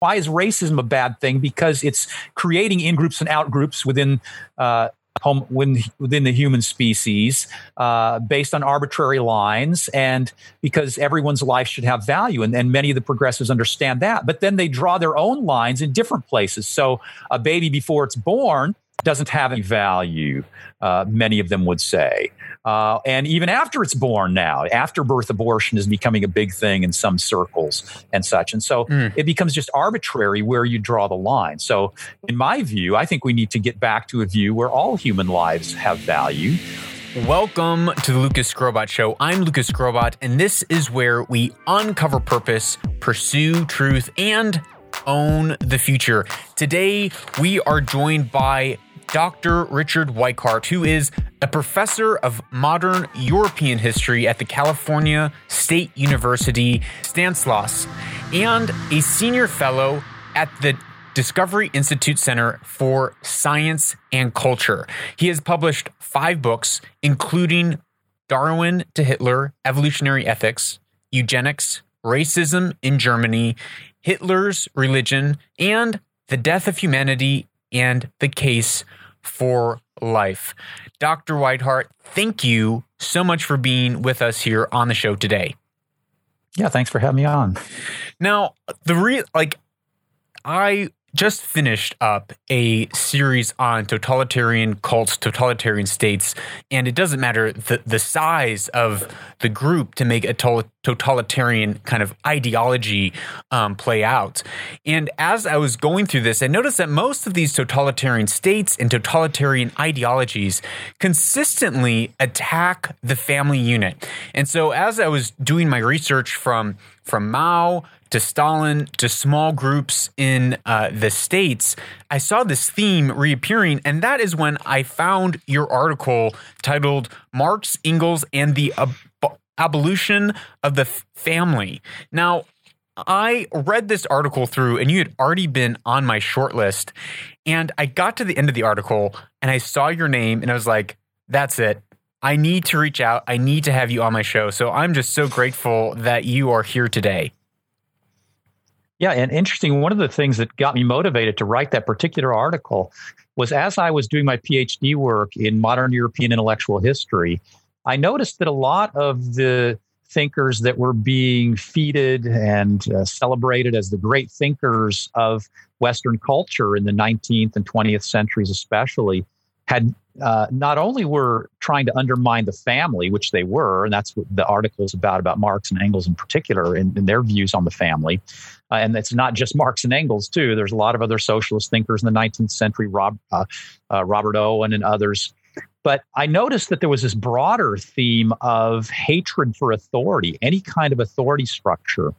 why is racism a bad thing? Because it's creating in groups and out groups within uh, home within the human species uh, based on arbitrary lines and because everyone's life should have value and, and many of the progressives understand that but then they draw their own lines in different places so a baby before it's born doesn't have any value, uh, many of them would say. Uh, and even after it's born now, after birth abortion is becoming a big thing in some circles and such. And so mm. it becomes just arbitrary where you draw the line. So, in my view, I think we need to get back to a view where all human lives have value. Welcome to the Lucas Skrobot Show. I'm Lucas Skrobot, and this is where we uncover purpose, pursue truth, and own the future. Today, we are joined by Dr. Richard Weikart, who is a professor of modern European history at the California State University Stanislaus and a senior fellow at the Discovery Institute Center for Science and Culture. He has published five books, including Darwin to Hitler, Evolutionary Ethics, Eugenics, Racism in Germany, Hitler's Religion, and The Death of Humanity and the Case for life. Dr. Weikart, thank you so much for being with us here on the show today. Yeah, thanks for having me on. Now, the real like I just finished up a series on totalitarian cults, totalitarian states, and it doesn't matter the, the size of the group to make a to- totalitarian kind of ideology um, play out. And as I was going through this, I noticed that most of these totalitarian states and totalitarian ideologies consistently attack the family unit. And so as I was doing my research from from Mao to Stalin to small groups in uh, the States, I saw this theme reappearing. And that is when I found your article titled Marx, Engels, and the Ab- Abolition of the Family. Now, I read this article through, and you had already been on my short list. And I got to the end of the article and I saw your name, and I was like, that's it. I need to reach out. I need to have you on my show. So I'm just so grateful that you are here today. Yeah, and interesting. One of the things that got me motivated to write that particular article was as I was doing my PhD work in modern European intellectual history, I noticed that a lot of the thinkers that were being feted and uh, celebrated as the great thinkers of Western culture in the 19th and 20th centuries, especially, had uh, not only were trying to undermine the family, which they were, and that's what the article is about, about Marx and Engels in particular, and, in their views on the family. Uh, and it's not just Marx and Engels, too. There's a lot of other socialist thinkers in the 19th century, Rob, uh, uh, Robert Owen and others. But I noticed that there was this broader theme of hatred for authority, any kind of authority structure.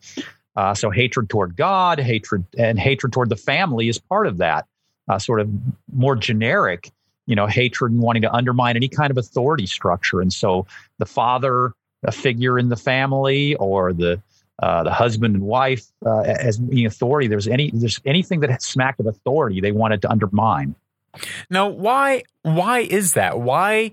Uh, so hatred toward God, hatred and hatred toward the family is part of that. Uh, sort of more generic you know, hatred and wanting to undermine any kind of authority structure. And so the father, a figure in the family, or the uh, the husband and wife uh, as being authority. There's any there's anything that smacked of authority they wanted to undermine. Now, why why is that? Why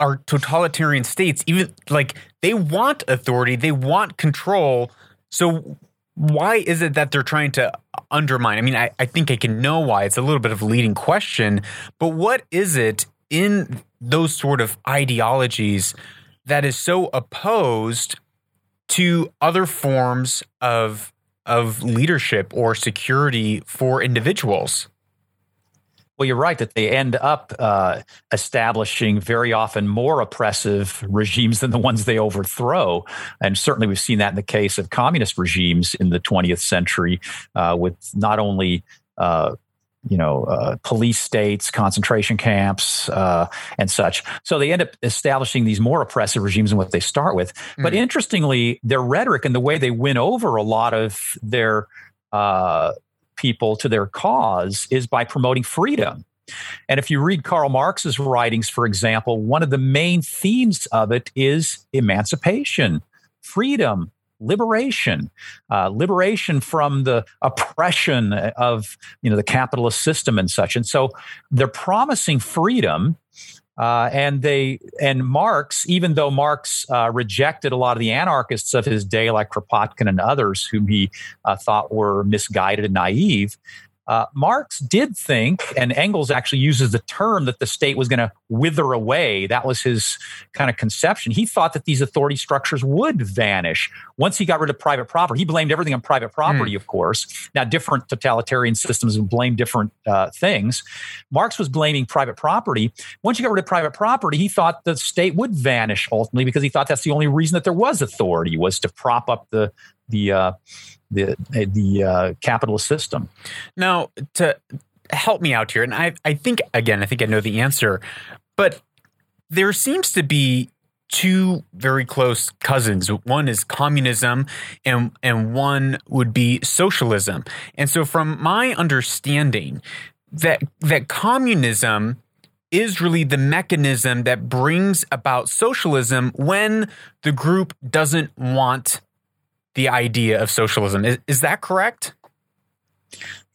are totalitarian states even like they want authority, they want control? So why is it that they're trying to undermine? I mean, I, I think I can know why. It's a little bit of a leading question, but what is it in those sort of ideologies that is so opposed to other forms of of leadership or security for individuals? Well, you're right that they end up uh, establishing very often more oppressive regimes than the ones they overthrow. And certainly we've seen that in the case of communist regimes in the 20th century, uh, with not only uh, you know, uh, police states, concentration camps, uh, and such. So they end up establishing these more oppressive regimes than what they start with. Mm-hmm. But interestingly, their rhetoric and the way they win over a lot of their uh, people to their cause is by promoting freedom. And if you read Karl Marx's writings, for example, one of the main themes of it is emancipation, freedom, liberation, uh, liberation from the oppression of you know the capitalist system and such. And so they're promising freedom Uh, and they and Marx, even though Marx uh, rejected a lot of the anarchists of his day, like Kropotkin and others, whom he uh, thought were misguided and naive, uh, Marx did think, and Engels actually uses the term that the state was going to wither away. That was his kind of conception. He thought that these authority structures would vanish once he got rid of private property. He blamed everything on private property, mm. of course. Now, different totalitarian systems blame different uh, things. Marx was blaming private property. Once you got rid of private property, he thought the state would vanish ultimately because he thought that's the only reason that there was authority was to prop up the the uh, the the uh, capitalist system. Now, to help me out here, and I I think again, I think I know the answer, but there seems to be two very close cousins. One is communism and and one would be socialism. And so from my understanding that that communism is really the mechanism that brings about socialism when the group doesn't want the idea of socialism. Is, is that correct?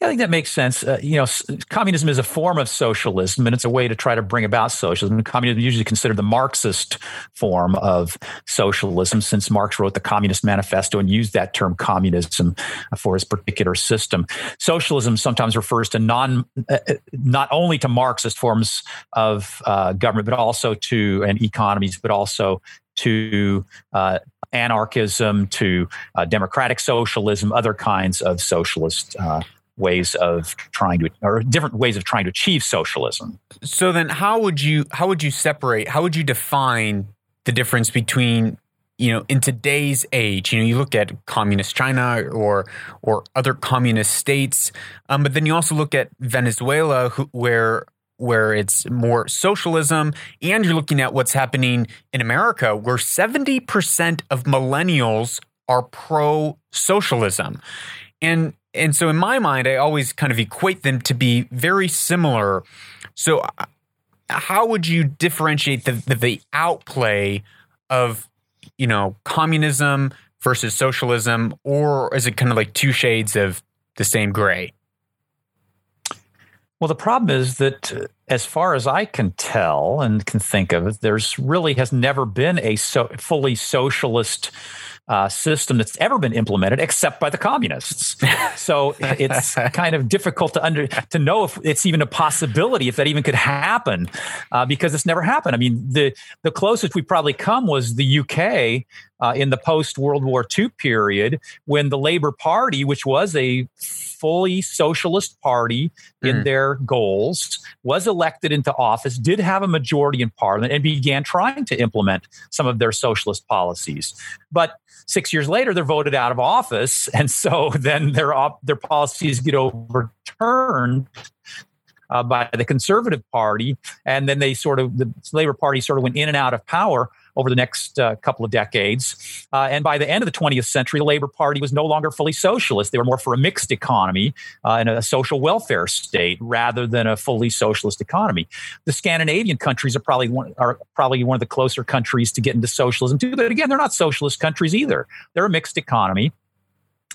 I think that makes sense. Uh, you know, communism is a form of socialism, and it's a way to try to bring about socialism. Communism is usually considered the Marxist form of socialism, since Marx wrote the Communist Manifesto and used that term communism for his particular system. Socialism sometimes refers to non, uh, uh not only to Marxist forms of uh, government, but also to and economies, but also to uh, anarchism, to uh, democratic socialism, other kinds of socialist uh, ways of trying to, or different ways of trying to achieve socialism. So then, how would you how would you separate? How would you define the difference between you know in today's age you know you look at communist china or or other communist states um, but then you also look at venezuela who, where where it's more socialism, and you're looking at what's happening in America, where 70% of millennials are pro socialism. And and so in my mind, I always kind of equate them to be very similar. So uh, how would you differentiate the, the, the outplay of you know communism versus socialism, or is it kind of like two shades of the same gray? Well, the problem is that, uh, as far as I can tell and can think of, there's really has never been a so, fully socialist uh, system that's ever been implemented, except by the communists. so it's kind of difficult to under to know if it's even a possibility, if that even could happen, uh, because it's never happened. I mean, the the closest we probably come was the UK uh, in the post World War II period, when the Labour Party, which was a fully socialist party in mm. their goals, was elected into office, did have a majority in parliament, and began trying to implement some of their socialist policies. But six years later, they're voted out of office, and so then their their policies get overturned uh, by the Conservative Party, and then they sort of the Labor Party sort of went in and out of power over the next uh, couple of decades. Uh, and by the end of the 20th century, the Labor Party was no longer fully socialist. They were more for a mixed economy uh, and a social welfare state rather than a fully socialist economy. The Scandinavian countries are probably one, are probably one of the closer countries to get into socialism too. But again, they're not socialist countries either. They're a mixed economy.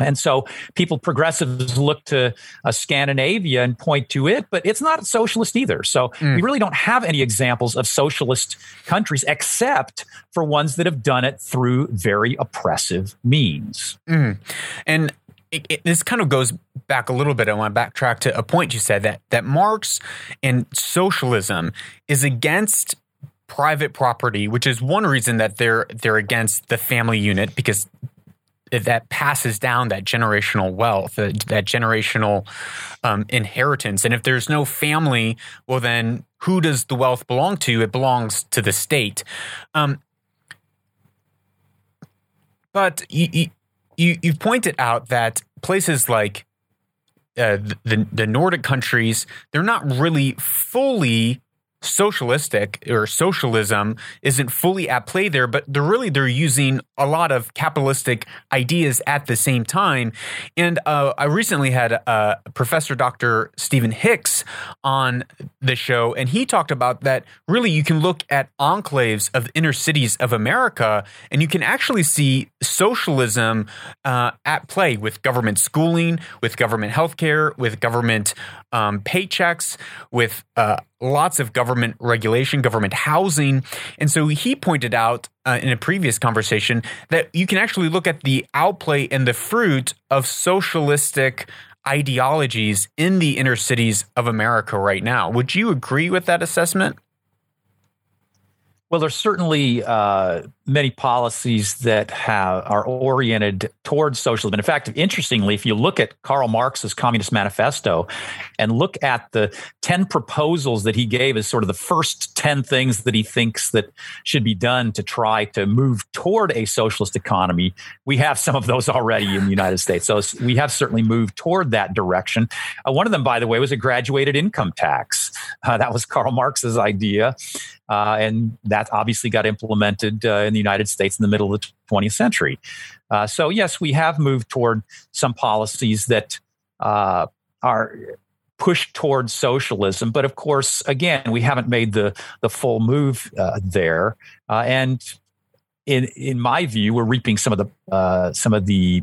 And so people, progressives, look to uh, Scandinavia and point to it, but it's not socialist either. So mm. we really don't have any examples of socialist countries except for ones that have done it through very oppressive means. Mm. And it, it, this kind of goes back a little bit. I want to backtrack to a point you said that that Marx and socialism is against private property, which is one reason that they're they're against the family unit because that passes down that generational wealth, that, that generational um, inheritance. And if there's no family, well, then who does the wealth belong to? It belongs to the state. Um, but you, you, you've pointed out that places like uh, the, the Nordic countries, they're not really fully socialistic or socialism isn't fully at play there but they're really they're using a lot of capitalistic ideas at the same time. And uh, i recently had uh, professor dr stephen hicks on the show and he talked about that really you can look at enclaves of inner cities of america and you can actually see socialism uh, at play with government schooling with government healthcare with government um, paychecks with uh, lots of government regulation, government housing. And so he pointed out uh, in a previous conversation that you can actually look at the outplay and the fruit of socialistic ideologies in the inner cities of America right now. Would you agree with that assessment? Well, there's certainly uh, many policies that have are oriented towards socialism. And in fact, interestingly, if you look at Karl Marx's Communist Manifesto and look at the 10 proposals that he gave as sort of the first 10 things that he thinks that should be done to try to move toward a socialist economy, we have some of those already in the United States. So we have certainly moved toward that direction. Uh, one of them, by the way, was a graduated income tax. Uh, that was Karl Marx's idea. Uh, and that obviously got implemented uh, in the United States in the middle of the 20th century. Uh, so, yes, we have moved toward some policies that uh, are pushed towards socialism. But of course, again, we haven't made the, the full move uh, there. Uh, and in, in my view, we're reaping some of the, some of the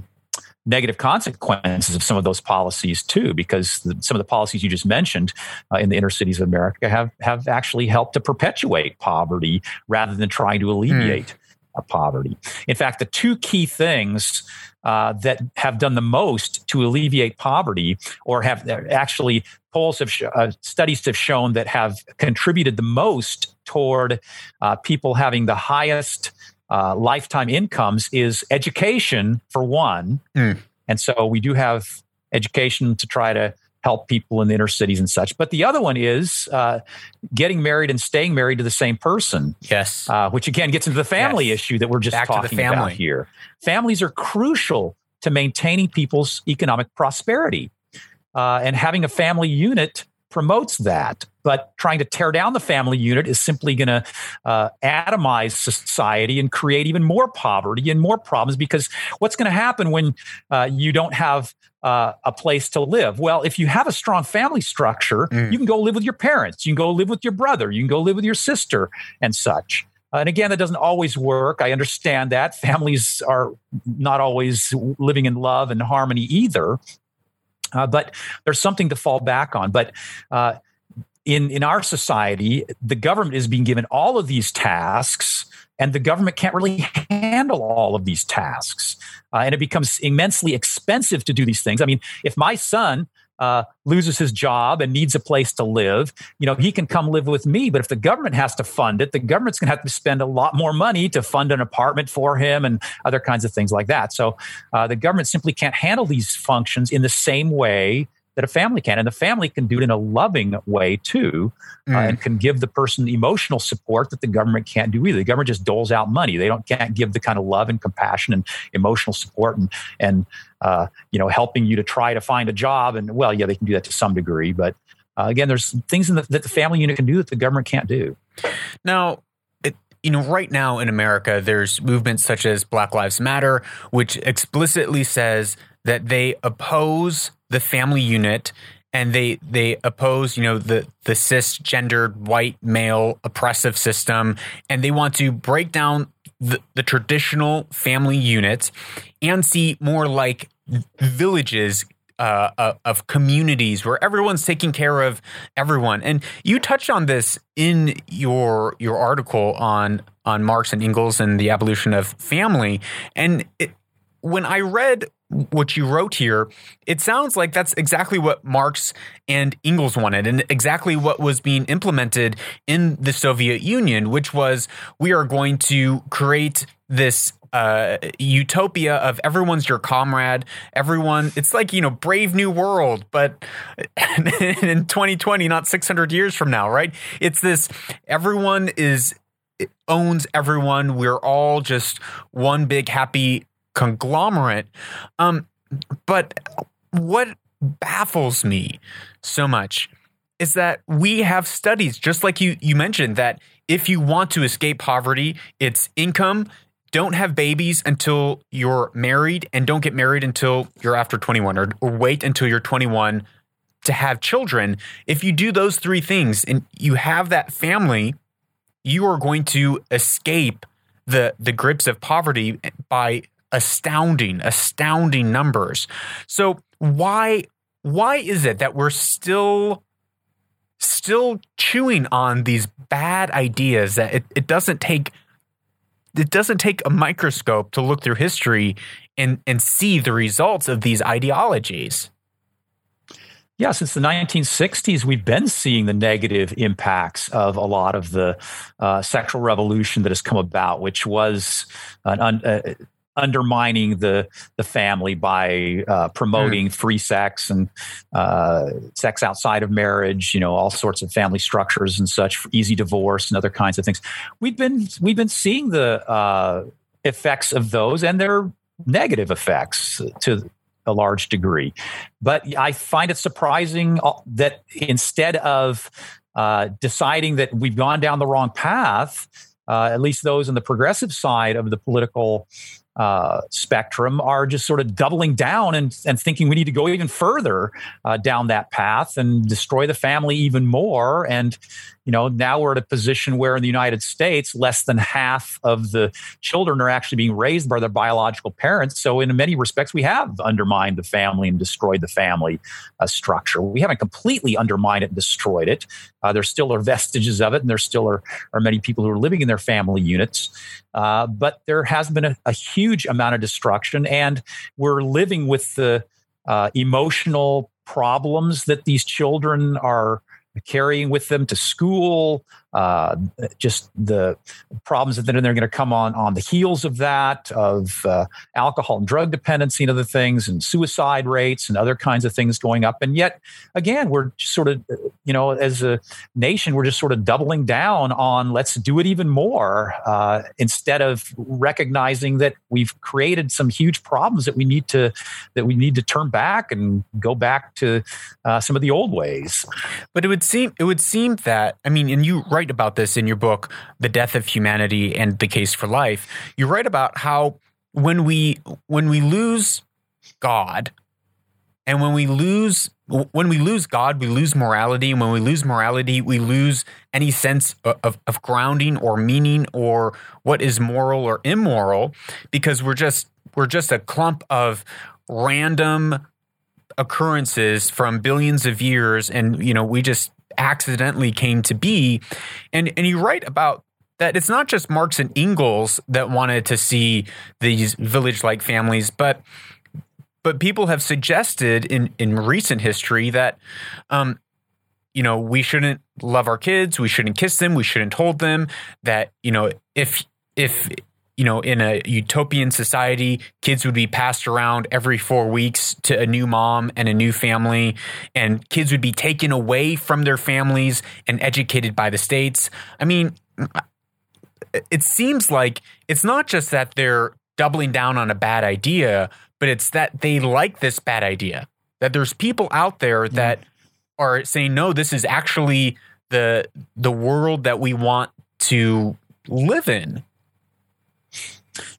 negative consequences of some of those policies too, because the, some of the policies you just mentioned uh, in the inner cities of America have have actually helped to perpetuate poverty rather than trying to alleviate mm. uh, poverty. In fact, the two key things uh, that have done the most to alleviate poverty, or have uh, actually polls have sh- uh, studies have shown that have contributed the most toward uh, people having the highest uh, lifetime incomes is education for one. Mm. And so we do have education to try to help people in the inner cities and such. But the other one is uh, getting married and staying married to the same person. Yes. Uh, which again gets into the family yes. issue that we're just Back talking about here. Families are crucial to maintaining people's economic prosperity. Uh, and having a family unit promotes that. But trying to tear down the family unit is simply going to uh, atomize society and create even more poverty and more problems because what's going to happen when uh, you don't have uh, a place to live? Well, if you have a strong family structure, mm. you can go live with your parents, you can go live with your brother, you can go live with your sister, and such. Uh, and again, that doesn't always work. I understand that. Families are not always living in love and harmony either. Uh, but there's something to fall back on. But uh, in in our society, the government is being given all of these tasks, and the government can't really handle all of these tasks, uh, and it becomes immensely expensive to do these things. I mean, if my son uh, loses his job and needs a place to live, you know, he can come live with me. But if the government has to fund it, the government's going to have to spend a lot more money to fund an apartment for him and other kinds of things like that. So uh, the government simply can't handle these functions in the same way that a family can. And the family can do it in a loving way too, uh, mm. uh, and can give the person emotional support that the government can't do either. The government just doles out money. They don't can't give the kind of love and compassion and emotional support and and uh, you know helping you to try to find a job. And well, yeah, they can do that to some degree, but uh, again, there's things the, that the family unit can do that the government can't do. Now, you know, right now in America, there's movements such as Black Lives Matter, which explicitly says that they oppose the family unit and they they oppose you know the the cisgendered white male oppressive system and they want to break down the, the traditional family unit and see more like villages uh, uh, of communities where everyone's taking care of everyone. And you touched on this in your your article on on Marx and Engels and the abolition of family. And it, when I read what you wrote here, it sounds like that's exactly what Marx and Engels wanted and exactly what was being implemented in the Soviet Union, which was we are going to create this uh, utopia of everyone's your comrade. Everyone, it's like, you know, Brave New World, but in 2020, not 600 years from now, right? It's this everyone is owns everyone. We're all just one big happy conglomerate. Um, but what baffles me so much is that we have studies, just like you you mentioned, that if you want to escape poverty, it's income. Don't have babies until you're married, and don't get married until you're after 21, or, or wait until you're 21 to have children. If you do those three things and you have that family, you are going to escape the the grips of poverty by astounding, astounding numbers. So why why is it that we're still still chewing on these bad ideas that it, it doesn't take it doesn't take a microscope to look through history and and see the results of these ideologies. Yeah, since the 1960s, we've been seeing the negative impacts of a lot of the uh, sexual revolution that has come about, which was an un, uh, undermining the the family by uh, promoting mm. free sex and uh, sex outside of marriage. You know, all sorts of family structures and such, easy divorce and other kinds of things. We've been we've been seeing the uh, effects of those, and they're negative effects to a large degree. But I find it surprising uh, that instead of uh, deciding that we've gone down the wrong path, uh, at least those on the progressive side of the political uh, spectrum are just sort of doubling down and, and thinking we need to go even further uh, down that path and destroy the family even more. And you know, now we're at a position where in the United States, less than half of the children are actually being raised by their biological parents. So, in many respects, we have undermined the family and destroyed the family uh, structure. We haven't completely undermined it and destroyed it. Uh, there still are vestiges of it, and there still are, are many people who are living in their family units. Uh, but there has been a, a, huge amount of destruction, and we're living with the uh, emotional problems that these children are carrying with them to school, uh, just the problems that then they're going to come on on the heels of that, of uh, alcohol and drug dependency and other things, and suicide rates and other kinds of things going up. And yet, again, we're sort of, you know, as a nation, we're just sort of doubling down on let's do it even more uh, instead of recognizing that we've created some huge problems that we need to that we need to turn back and go back to uh, some of the old ways. But it would seem it would seem that I mean, and you right write about this in your book, The Death of Humanity and the Case for Life. You write about how when we when we lose God and when we lose when we lose God, we lose morality. And when we lose morality, we lose any sense of, of grounding or meaning or what is moral or immoral because we're just we're just a clump of random occurrences from billions of years and you know we just accidentally came to be. And and you write about that it's not just Marx and Engels that wanted to see these village-like families, but but people have suggested in in recent history that um, you know we shouldn't love our kids, we shouldn't kiss them, we shouldn't hold them. That you know if if you know, in a utopian society, kids would be passed around every four weeks to a new mom and a new family, and kids would be taken away from their families and educated by the states. I mean, it seems like it's not just that they're doubling down on a bad idea, but it's that they like this bad idea. That there's people out there mm-hmm. that are saying, no, this is actually the the world that we want to live in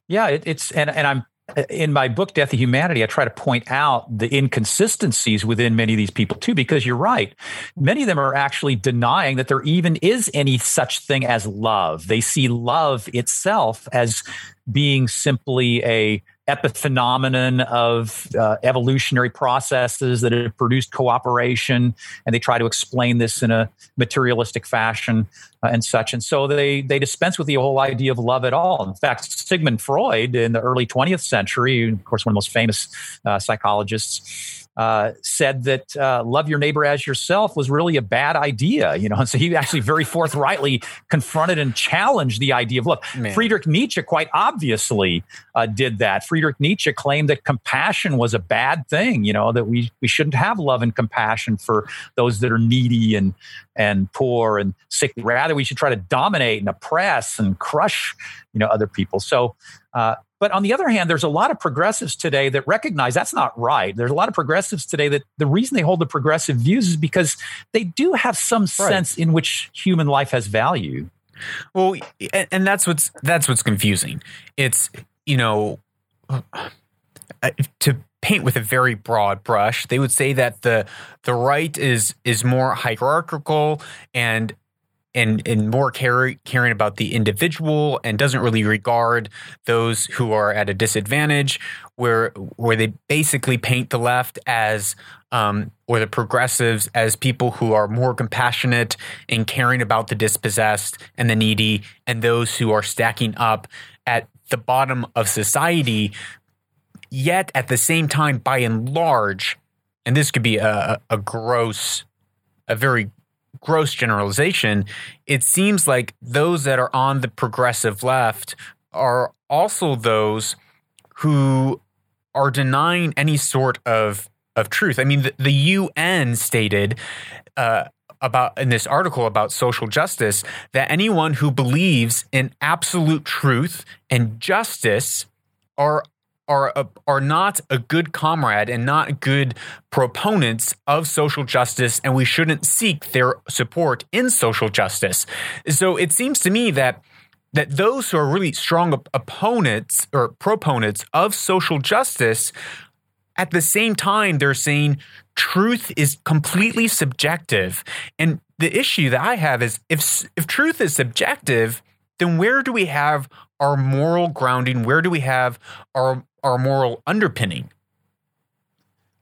yeah, it, it's and and I'm in my book death of humanity i try to point out the inconsistencies within many of these people too because you're right. Many of them are actually denying that there even is any such thing as love. They see love itself as being simply a epiphenomenon of uh, evolutionary processes that have produced cooperation, and they try to explain this in a materialistic fashion uh, and such. And so they they dispense with the whole idea of love at all. In fact, Sigmund Freud in the early 20th century, of course, one of the most famous uh, psychologists uh, said that uh, love your neighbor as yourself was really a bad idea, you know. And so he actually very forthrightly confronted and challenged the idea of love. Man. Friedrich Nietzsche quite obviously uh, did that. Friedrich Nietzsche claimed that compassion was a bad thing, you know, that we we shouldn't have love and compassion for those that are needy and and poor and sick. Rather, we should try to dominate and oppress and crush, you know, other people. So uh, but on the other hand, there's a lot of progressives today that recognize that's not right. There's a lot of progressives today that the reason they hold the progressive views is because they do have some right. sense in which human life has value. Well, and that's what's that's what's confusing. It's you know uh, to paint with a very broad brush, they would say that the the right is is more hierarchical and and and more care, caring about the individual and doesn't really regard those who are at a disadvantage where where they basically paint the left as um, or the progressives as people who are more compassionate and caring about the dispossessed and the needy, and those who are stacking up at the bottom of society. Yet at the same time, by and large, and this could be a, a gross, a very gross generalization, it seems like those that are on the progressive left are also those who are denying any sort of of truth. I mean, the, the UN stated uh, about in this article about social justice that anyone who believes in absolute truth and justice are are a, are not a good comrade and not good proponents of social justice, and we shouldn't seek their support in social justice. So it seems to me that that those who are really strong op- opponents or proponents of social justice, at the same time, they're saying truth is completely subjective. And the issue that I have is if if truth is subjective, then where do we have our moral grounding? Where do we have our our moral underpinning?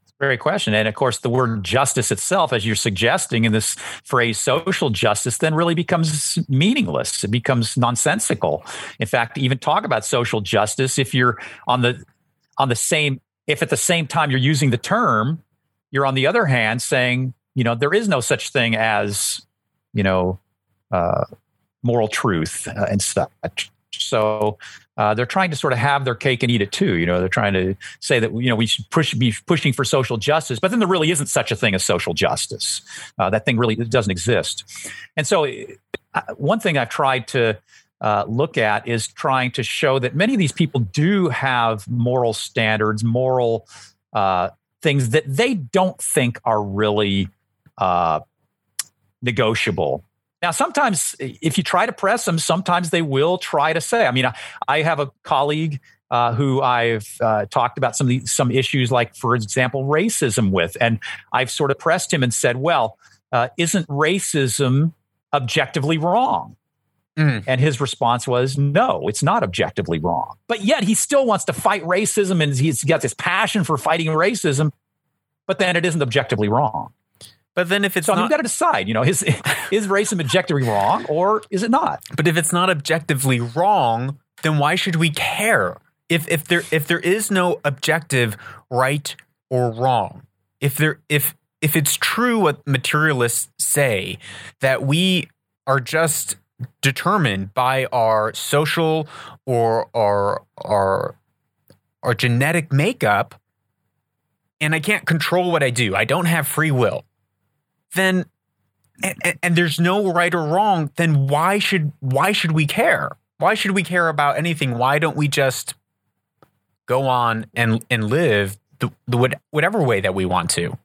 It's a very question. And of course, the word justice itself, as you're suggesting in this phrase social justice, then really becomes meaningless. It becomes nonsensical. In fact, even talk about social justice if you're on the on the same if at the same time you're using the term, you're on the other hand saying, you know, there is no such thing as, you know, uh, moral truth uh, and such. So uh, they're trying to sort of have their cake and eat it too. You know, they're trying to say that you know we should push be pushing for social justice, but then there really isn't such a thing as social justice. Uh, that thing really doesn't exist. And so, uh, one thing I've tried to uh, look at is trying to show that many of these people do have moral standards, moral uh, things that they don't think are really uh, negotiable now, sometimes if you try to press them, sometimes they will try to say. I mean, I, I have a colleague uh, who I've uh, talked about some of the, some issues, like for example, racism with, and I've sort of pressed him and said, "Well, uh, isn't racism objectively wrong?" Mm. And his response was, "No, it's not objectively wrong." But yet he still wants to fight racism, and he's got this passion for fighting racism. But then it isn't objectively wrong. But then if it's so not, you've got to decide. You know, is is racism objectively wrong or is it not? But if it's not objectively wrong, then why should we care? If if there if there is no objective right or wrong, if there if if it's true what materialists say that we are just determined by our social or our our our genetic makeup and I can't control what I do. I don't have free will then and, and, there's no right or wrong, then why should why should we care? Why should we care about anything? Why don't we just go on and and live the, the whatever way that we want to?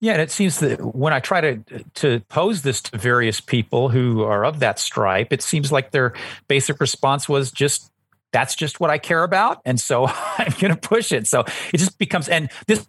Yeah, and it seems that when I try to to pose this to various people who are of that stripe, it seems like their basic response was just that's just what I care about, and so I'm going to push it. So it just becomes and this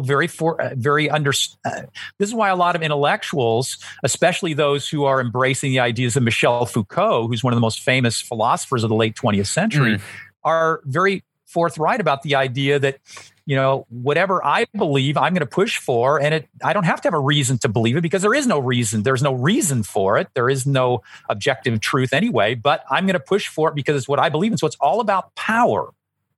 very for uh, very under uh, this is why a lot of intellectuals especially those who are embracing the ideas of michel foucault who's one of the most famous philosophers of the late 20th century mm. are very forthright about the idea that you know whatever i believe i'm going to push for and it i don't have to have a reason to believe it because there is no reason. There's no reason for it. There is no objective truth anyway but i'm going to push for it because it's what i believe in so it's all about power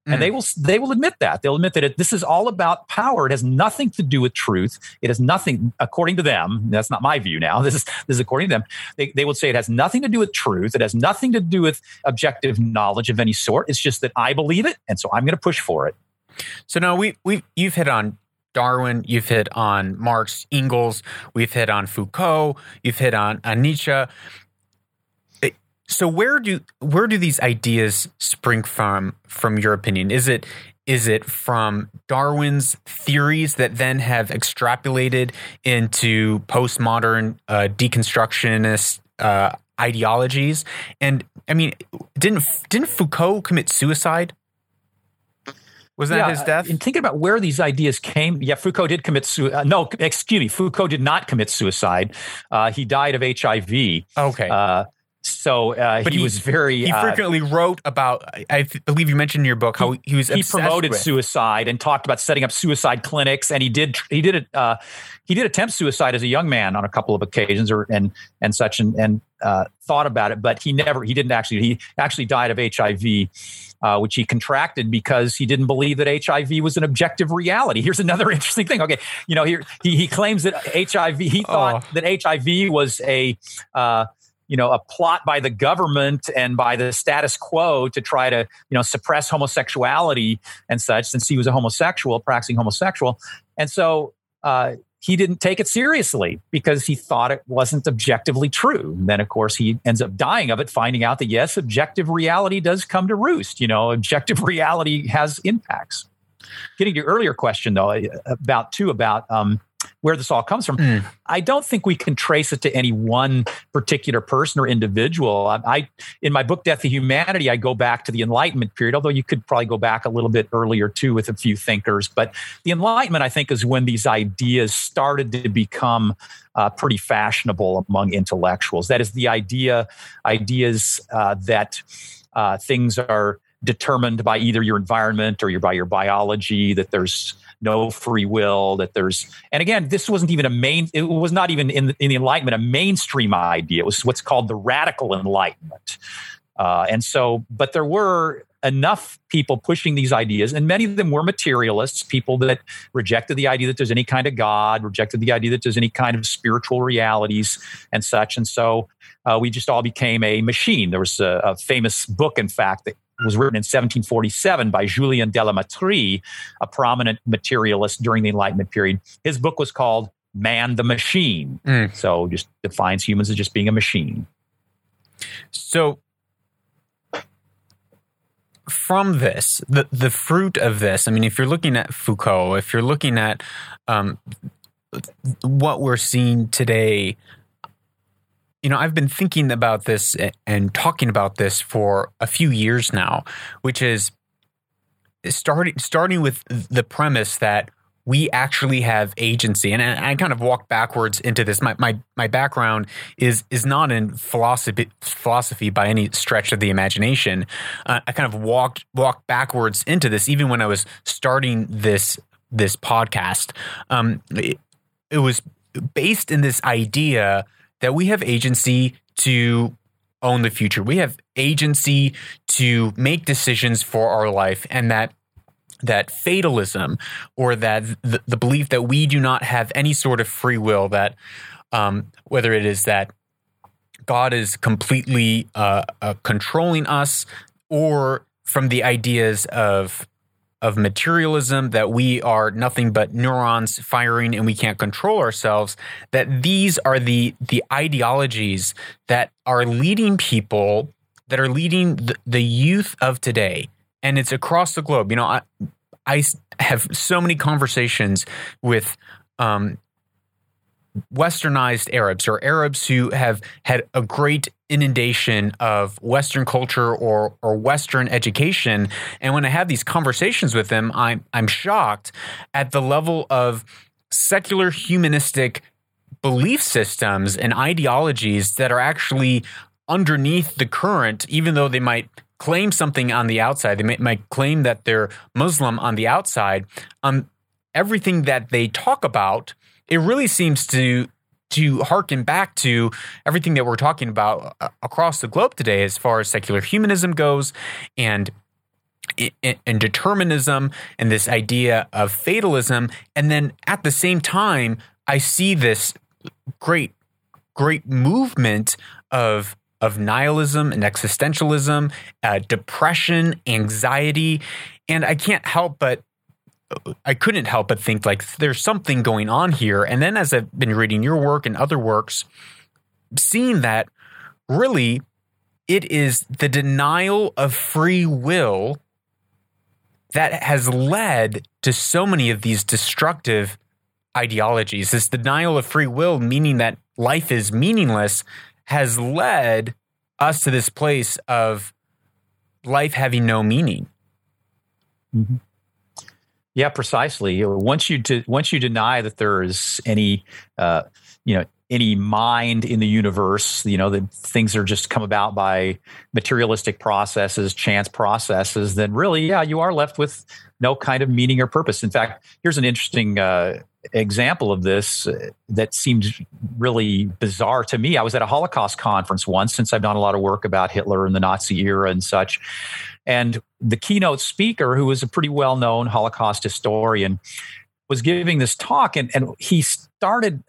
and they mm. will they will admit that. They'll admit that it, this is all about power. It has nothing to do with truth. It has nothing according to them that's not my view now this is this is according to them they, they would say it has nothing to do with truth. It has nothing to do with objective knowledge of any sort. It's just that i believe it and so i'm going to push for it. So now we we you've hit on Darwin, you've hit on Marx, Engels, we've hit on Foucault, you've hit on, on Nietzsche. So where do where do these ideas spring from from your opinion? Is it is it from Darwin's theories that then have extrapolated into postmodern uh, deconstructionist uh, ideologies? And I mean, didn't didn't Foucault commit suicide? Was that yeah, his death? In thinking about where these ideas came, yeah, Foucault did commit suicide. Uh, no, excuse me, Foucault did not commit suicide. Uh, he died of HIV. Okay. Uh, so uh, he, he, was very. He uh, frequently wrote about. I believe you mentioned in your book how he, he was. He promoted with. suicide and talked about setting up suicide clinics, and he did. He did it. Uh, he did attempt suicide as a young man on a couple of occasions, or and and such, and and uh, thought about it, but he never. He didn't actually. He actually died of HIV. Uh, which he contracted because he didn't believe that HIV was an objective reality. Here's another interesting thing. Okay, you know, here he, he claims that HIV. He thought oh. that HIV was a uh, you know a plot by the government and by the status quo to try to you know suppress homosexuality and such since he was a homosexual practicing homosexual and so uh, he didn't take it seriously because he thought it wasn't objectively true. And then, of course, he ends up dying of it, finding out that yes, objective reality does come to roost. You know, objective reality has impacts. Getting to your earlier question, though, about too about um, where this all comes from. Mm. I don't think we can trace it to any one particular person or individual. I, I, in my book Death of Humanity, I go back to the Enlightenment period, although you could probably go back a little bit earlier too with a few thinkers. But the Enlightenment, I think, is when these ideas started to become uh, pretty fashionable among intellectuals. That is the idea, ideas uh, that uh, things are determined by either your environment or your by your biology. That there's no free will, that there's, and again, this wasn't even a main, it was not even in the, in the Enlightenment a mainstream idea. It was what's called the radical Enlightenment. Uh, and so, but there were enough people pushing these ideas, and many of them were materialists, people that rejected the idea that there's any kind of God, rejected the idea that there's any kind of spiritual realities and such. And so uh, we just all became a machine. There was a, a famous book, in fact, that was written in 1747 by Julien de la Mettrie, a prominent materialist during the Enlightenment period. His book was called Man the Machine. Mm. So just defines humans as just being a machine. So from this, the the fruit of this, I mean, if you're looking at Foucault, if you're looking at um, what we're seeing today you know, I've been thinking about this and talking about this for a few years now, which is starting starting with the premise that we actually have agency. And I kind of walk backwards into this. My my my background is is not in philosophy philosophy by any stretch of the imagination. Uh, I kind of walked walked backwards into this even when I was starting this this podcast. Um, it, it was based in this idea that we have agency to own the future. We have agency to make decisions for our life and that that fatalism or that the, the belief that we do not have any sort of free will that um, whether it is that God is completely uh, uh, controlling us or from the ideas of of materialism, that we are nothing but neurons firing and we can't control ourselves, that these are the the ideologies that are leading people that are leading the, the youth of today. And it's across the globe. You know, I, I have so many conversations with um, westernized Arabs or Arabs who have had a great inundation of Western culture or or Western education. And when I have these conversations with them, I'm I'm shocked at the level of secular humanistic belief systems and ideologies that are actually underneath the current, even though they might claim something on the outside. They might, might claim that they're Muslim on the outside. Um, everything that they talk about it really seems to to harken back to everything that we're talking about uh, across the globe today as far as secular humanism goes and and determinism and this idea of fatalism. And then at the same time i see this great great movement of of nihilism and existentialism uh, depression anxiety. And i can't help but I couldn't help but think like there's something going on here. And then as I've been reading your work and other works, seeing that really it is the denial of free will that has led to so many of these destructive ideologies. This denial of free will, meaning that life is meaningless, has led us to this place of life having no meaning. Mm-hmm. Yeah, precisely. Once you de- once you deny that there is any, uh, you know, any mind in the universe, you know, that things are just come about by materialistic processes, chance processes, then really, yeah, you are left with no kind of meaning or purpose. In fact, here's an interesting uh, example of this uh, that seemed really bizarre to me. I was at a Holocaust conference once, since I've done a lot of work about Hitler and the Nazi era and such. And the keynote speaker, who was a pretty well known Holocaust historian, was giving this talk, and, and he started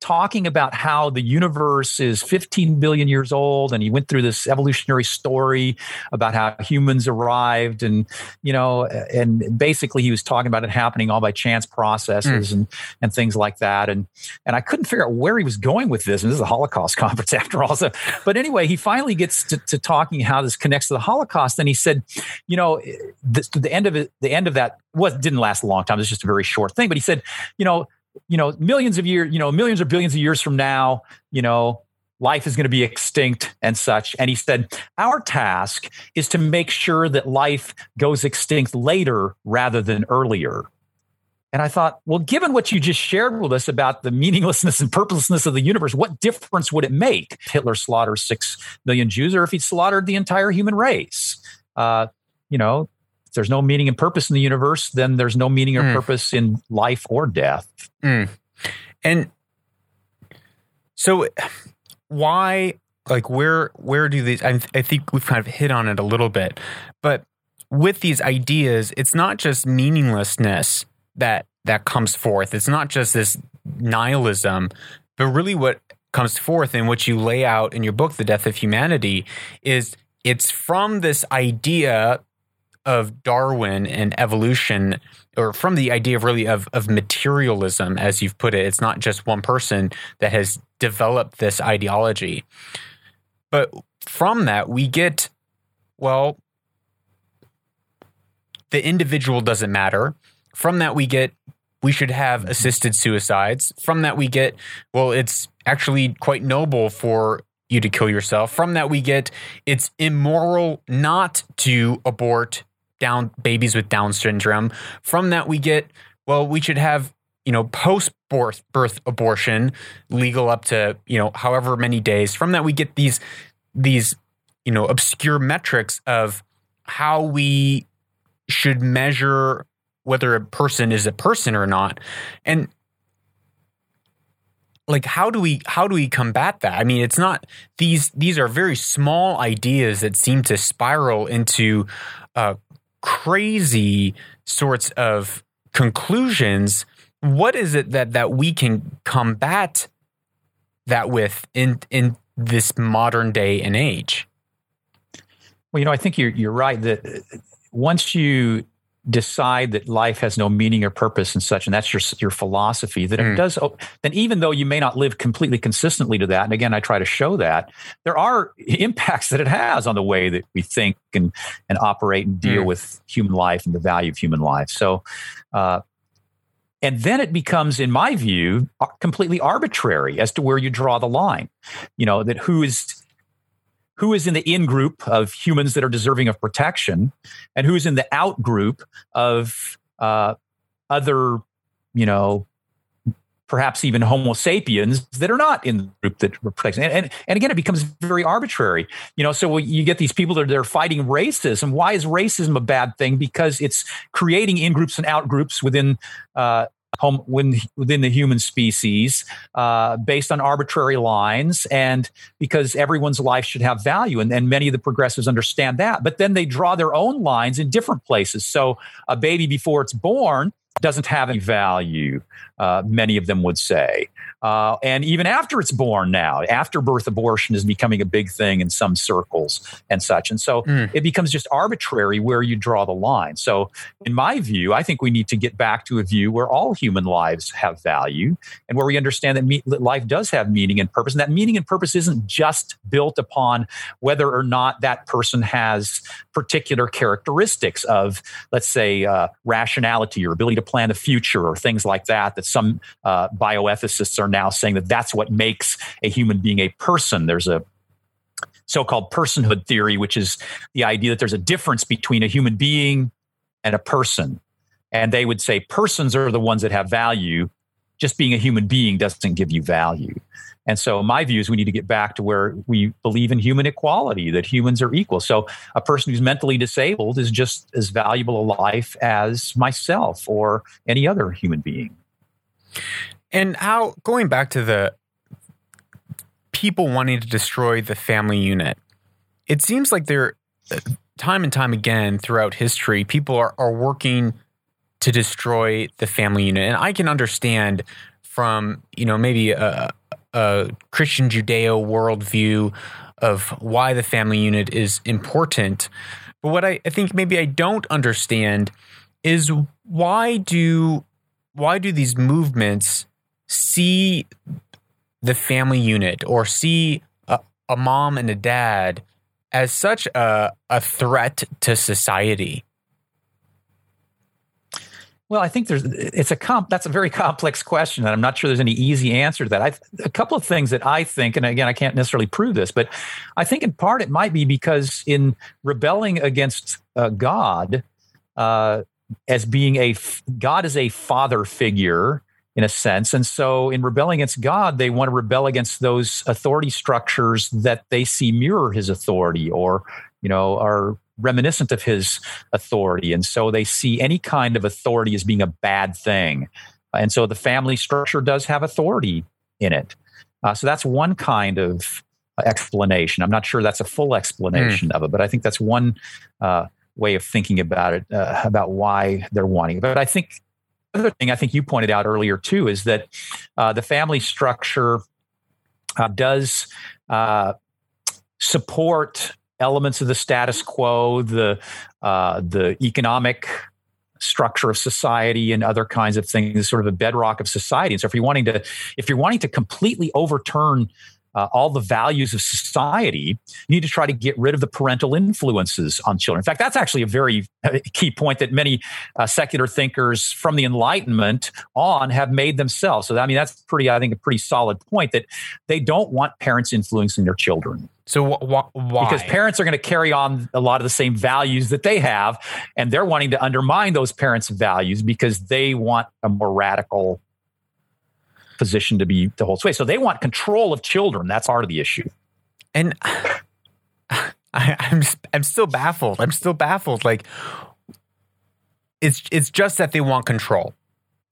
talking about how the universe is 15 billion years old and he went through this evolutionary story about how humans arrived and you know and basically he was talking about it happening all by chance processes mm. and and things like that. And and I couldn't figure out where he was going with this and this is a Holocaust conference after all. So but anyway he finally gets to, to talking how this connects to the Holocaust and he said you know the, the end of it the end of that was didn't last a long time. It's just a very short thing but he said you know you know, millions of years, you know, millions or billions of years from now, you know, life is going to be extinct and such. And he said, Our task is to make sure that life goes extinct later rather than earlier. And I thought, well, given what you just shared with us about the meaninglessness and purposelessness of the universe, what difference would it make Hitler slaughtered six million Jews or if he slaughtered the entire human race? Uh, you know, there's no meaning and purpose in the universe, then there's no meaning or mm. purpose in life or death. Mm. And so, why, like, where, where do these? I, I think we've kind of hit on it a little bit, but with these ideas, it's not just meaninglessness that that comes forth. It's not just this nihilism, but really what comes forth and what you lay out in your book, The Death of Humanity, is it's from this idea of Darwin and evolution, or from the idea of really of, of materialism, as you've put it. It's not just one person that has developed this ideology. But from that, we get, well, the individual doesn't matter. From that, we get we should have assisted suicides. From that, we get, well, it's actually quite noble for you to kill yourself. From that, we get it's immoral not to abort down babies with Down syndrome. From that, we get well, we should have you know post birth birth abortion legal up to you know however many days. From that, we get these these you know obscure metrics of how we should measure whether a person is a person or not, and like how do we how do we combat that i mean it's not these these are very small ideas that seem to spiral into uh, crazy sorts of conclusions, what is it that that we can combat that with in in this modern day and age? Well, you know, I think you're you're right that once you decide that life has no meaning or purpose and such, and that's your your philosophy, that mm. it does. Then even though you may not live completely consistently to that, and again, I try to show that there are impacts that it has on the way that we think and and operate and deal mm. with human life and the value of human life. So. Uh, and then it becomes, in my view, completely arbitrary as to where you draw the line. You know that who is who is in the in group of humans that are deserving of protection and who's in the out group of uh, other, you know, perhaps even Homo sapiens that are not in the group that protects. And, and, and again, it becomes very arbitrary. You know, so you get these people that are fighting racism. Why is racism a bad thing? Because it's creating in groups and out groups within uh, within the human species uh, based on arbitrary lines and because everyone's life should have value and, and many of the progressives understand that but then they draw their own lines in different places so a baby before it's born doesn't have any value, uh, many of them would say. Uh, and even after it's born now, after birth abortion is becoming a big thing in some circles and such. And so mm. it becomes just arbitrary where you draw the line. So, in my view, I think we need to get back to a view where all human lives have value and where we understand that, me- that life does have meaning and purpose. And that meaning and purpose isn't just built upon whether or not that person has particular characteristics of, let's say, uh, rationality or ability to plan the future or things like that, that some uh, bioethicists are now saying that that's what makes a human being a person. There's a so-called personhood theory, which is the idea that there's a difference between a human being and a person. And they would say persons are the ones that have value, just being a human being doesn't give you value. And so, my view is we need to get back to where we believe in human equality, that humans are equal. So, a person who's mentally disabled is just as valuable a life as myself or any other human being. And how, going back to the people wanting to destroy the family unit, it seems like there, uh, time and time again throughout history, people are, are working to destroy the family unit. And I can understand from, you know, maybe a, a Christian Judeo worldview of why the family unit is important. But what I, I think maybe I don't understand is why do why do these movements see the family unit or see a, a mom and a dad as such a, a threat to society? Well, I think there's it's a comp that's a very complex question, and I'm not sure there's any easy answer to that. I a couple of things that I think, and again, I can't necessarily prove this, but I think in part it might be because in rebelling against uh, God, uh, as being a God is a father figure in a sense, and so in rebelling against God, they want to rebel against those authority structures that they see mirror His authority, or you know, are reminiscent of his authority. And so they see any kind of authority as being a bad thing. And so the family structure does have authority in it. Uh, so that's one kind of explanation. I'm not sure that's a full explanation mm. of it, but I think that's one uh, way of thinking about it, uh, about why they're wanting it. But I think other thing I think you pointed out earlier too is that uh, the family structure uh, does uh, support elements of the status quo, the uh, the economic structure of society and other kinds of things, sort of a bedrock of society. And so if you're wanting to if you're wanting to completely overturn uh, all the values of society, you need to try to get rid of the parental influences on children. In fact, that's actually a very uh, key point that many uh, secular thinkers from the Enlightenment on have made themselves. So, I mean, that's pretty, I think, a pretty solid point that they don't want parents influencing their children. So wh- wh- why? Because parents are going to carry on a lot of the same values that they have, and they're wanting to undermine those parents' values because they want a more radical position to be to hold sway. So they want control of children. That's part of the issue. And I, I'm I'm still baffled. I'm still baffled. Like it's it's just that they want control.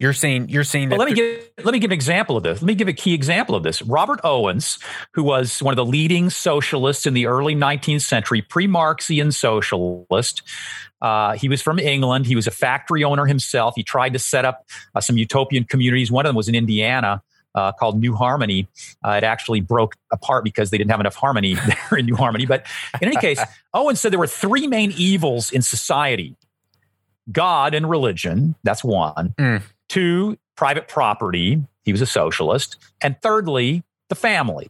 You're saying you're saying well, let me give let me give an example of this. Let me give a key example of this. Robert Owens, who was one of the leading socialists in the early 19th century, pre-Marxian socialist. Uh, he was from England. He was a factory owner himself. He tried to set up uh, some utopian communities. One of them was in Indiana. Uh, called New Harmony. Uh, it actually broke apart because they didn't have enough harmony there in New Harmony. But in any case, Owen said there were three main evils in society God and religion. That's one. Mm. Two, private property. He was a socialist. And thirdly, the family.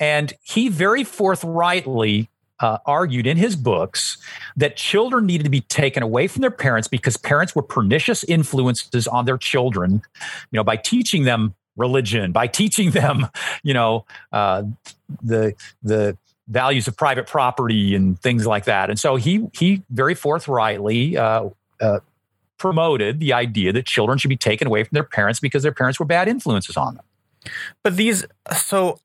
And he very forthrightly uh, argued in his books that children needed to be taken away from their parents because parents were pernicious influences on their children, you know, by teaching them religion, by teaching them, you know, uh, the the values of private property and things like that. And so he he very forthrightly uh, uh, promoted the idea that children should be taken away from their parents because their parents were bad influences on them. But these, so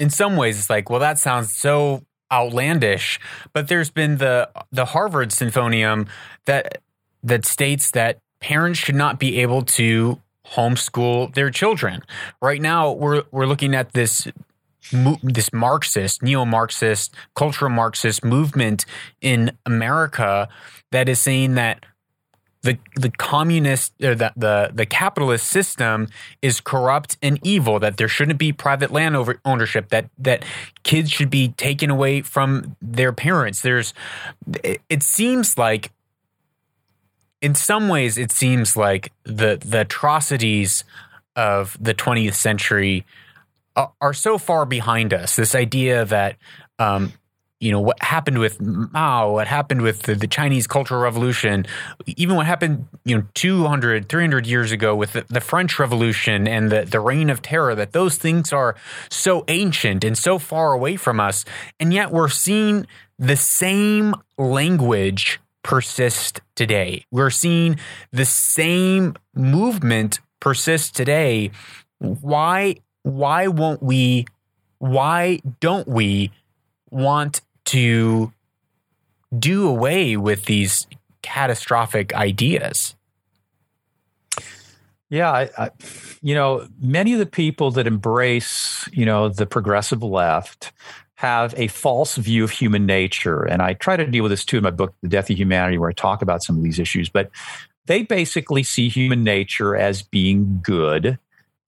in some ways, it's like, well, that sounds so outlandish. But there's been the the Harvard symposium that that states that parents should not be able to homeschool their children. Right now, we're we're looking at this this Marxist, neo-Marxist, cultural Marxist movement in America that is saying that the the communist or the, the the capitalist system is corrupt and evil that there shouldn't be private land over ownership that that kids should be taken away from their parents. There's it, it seems like in some ways it seems like the the atrocities of the 20th century are, are so far behind us. This idea that um, you know what happened with Mao, what happened with the, the, Chinese Cultural Revolution, even what happened you know 200, 300 years ago with the, the, French Revolution and the, the Reign of Terror, that those things are so ancient and so far away from us, and yet we're seeing the same language persist today. We're seeing the same movement persist today, why why won't we why don't we want to do away with these catastrophic ideas? Yeah, I, I, you know, many of the people that embrace, you know, the progressive left have a false view of human nature. And I try to deal with this too in my book, The Death of Humanity, where I talk about some of these issues. But they basically see human nature as being good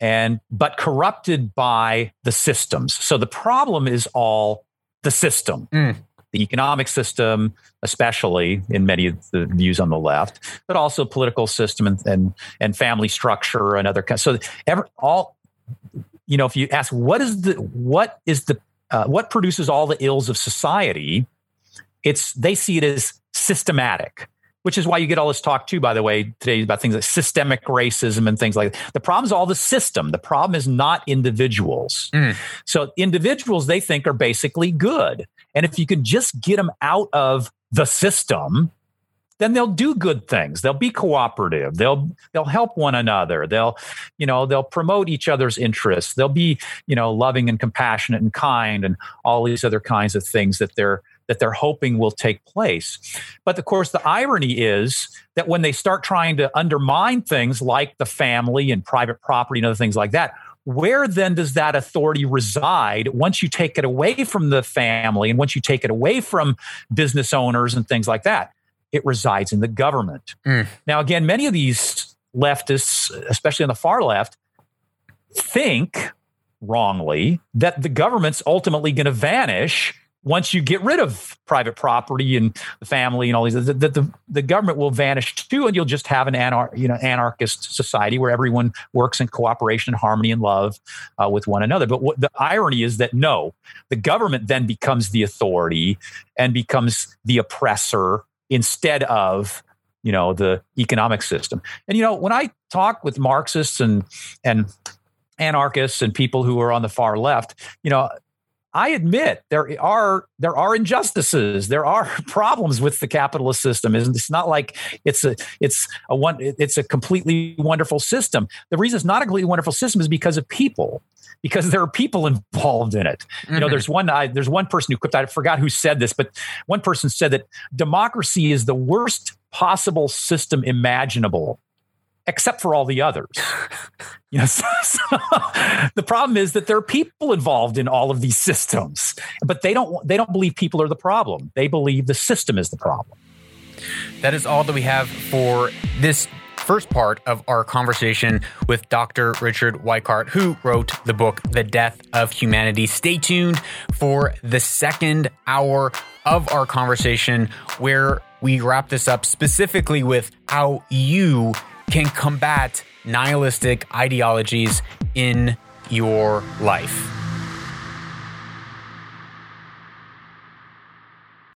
and but corrupted by the systems. So the problem is all the system. Mm the economic system, especially in many of the views on the left, but also political system and and, and family structure and other kinds. So ever all, you know, if you ask what is the what is the uh, what produces all the ills of society, it's they see it as systematic which is why you get all this talk too by the way today about things like systemic racism and things like that the problem is all the system the problem is not individuals mm. so individuals they think are basically good and if you can just get them out of the system, then they'll do good things. They'll be cooperative. They'll they'll help one another. They'll, you know, they'll promote each other's interests. They'll be, you know, loving and compassionate and kind and all these other kinds of things that they're that they're hoping will take place. But of course, the irony is that when they start trying to undermine things like the family and private property and other things like that, where then does that authority reside once you take it away from the family and once you take it away from business owners and things like that? It resides in the government. Mm. Now, again, many of these leftists, especially on the far left, think wrongly that the government's ultimately going to vanish once you get rid of private property and the family and all these, that the, the, the, government will vanish too, and you'll just have an anar- you know anarchist society where everyone works in cooperation and harmony and love uh, with one another. But what the irony is that no, the government then becomes the authority and becomes the oppressor instead of you know the economic system. And you know when I talk with Marxists and and anarchists and people who are on the far left, you know, I admit there are there are injustices. There are problems with the capitalist system. It's not like it's a it's a one it's a completely wonderful system. The reason it's not a completely wonderful system is because of people. Because there are people involved in it. Mm-hmm. You know, mm-hmm. there's one I, there's one person who quipped. I forgot who said this, but one person said that democracy is the worst possible system imaginable except for all the others. you know, so, so the problem is that there are people involved in all of these systems, but they don't they don't believe people are the problem. They believe the system is the problem. That is all that we have for this first part of our conversation with Dr. Richard Weikart, who wrote the book The Death of Humanity. Stay tuned for the second hour of our conversation where we wrap this up specifically with how you can combat nihilistic ideologies in your life.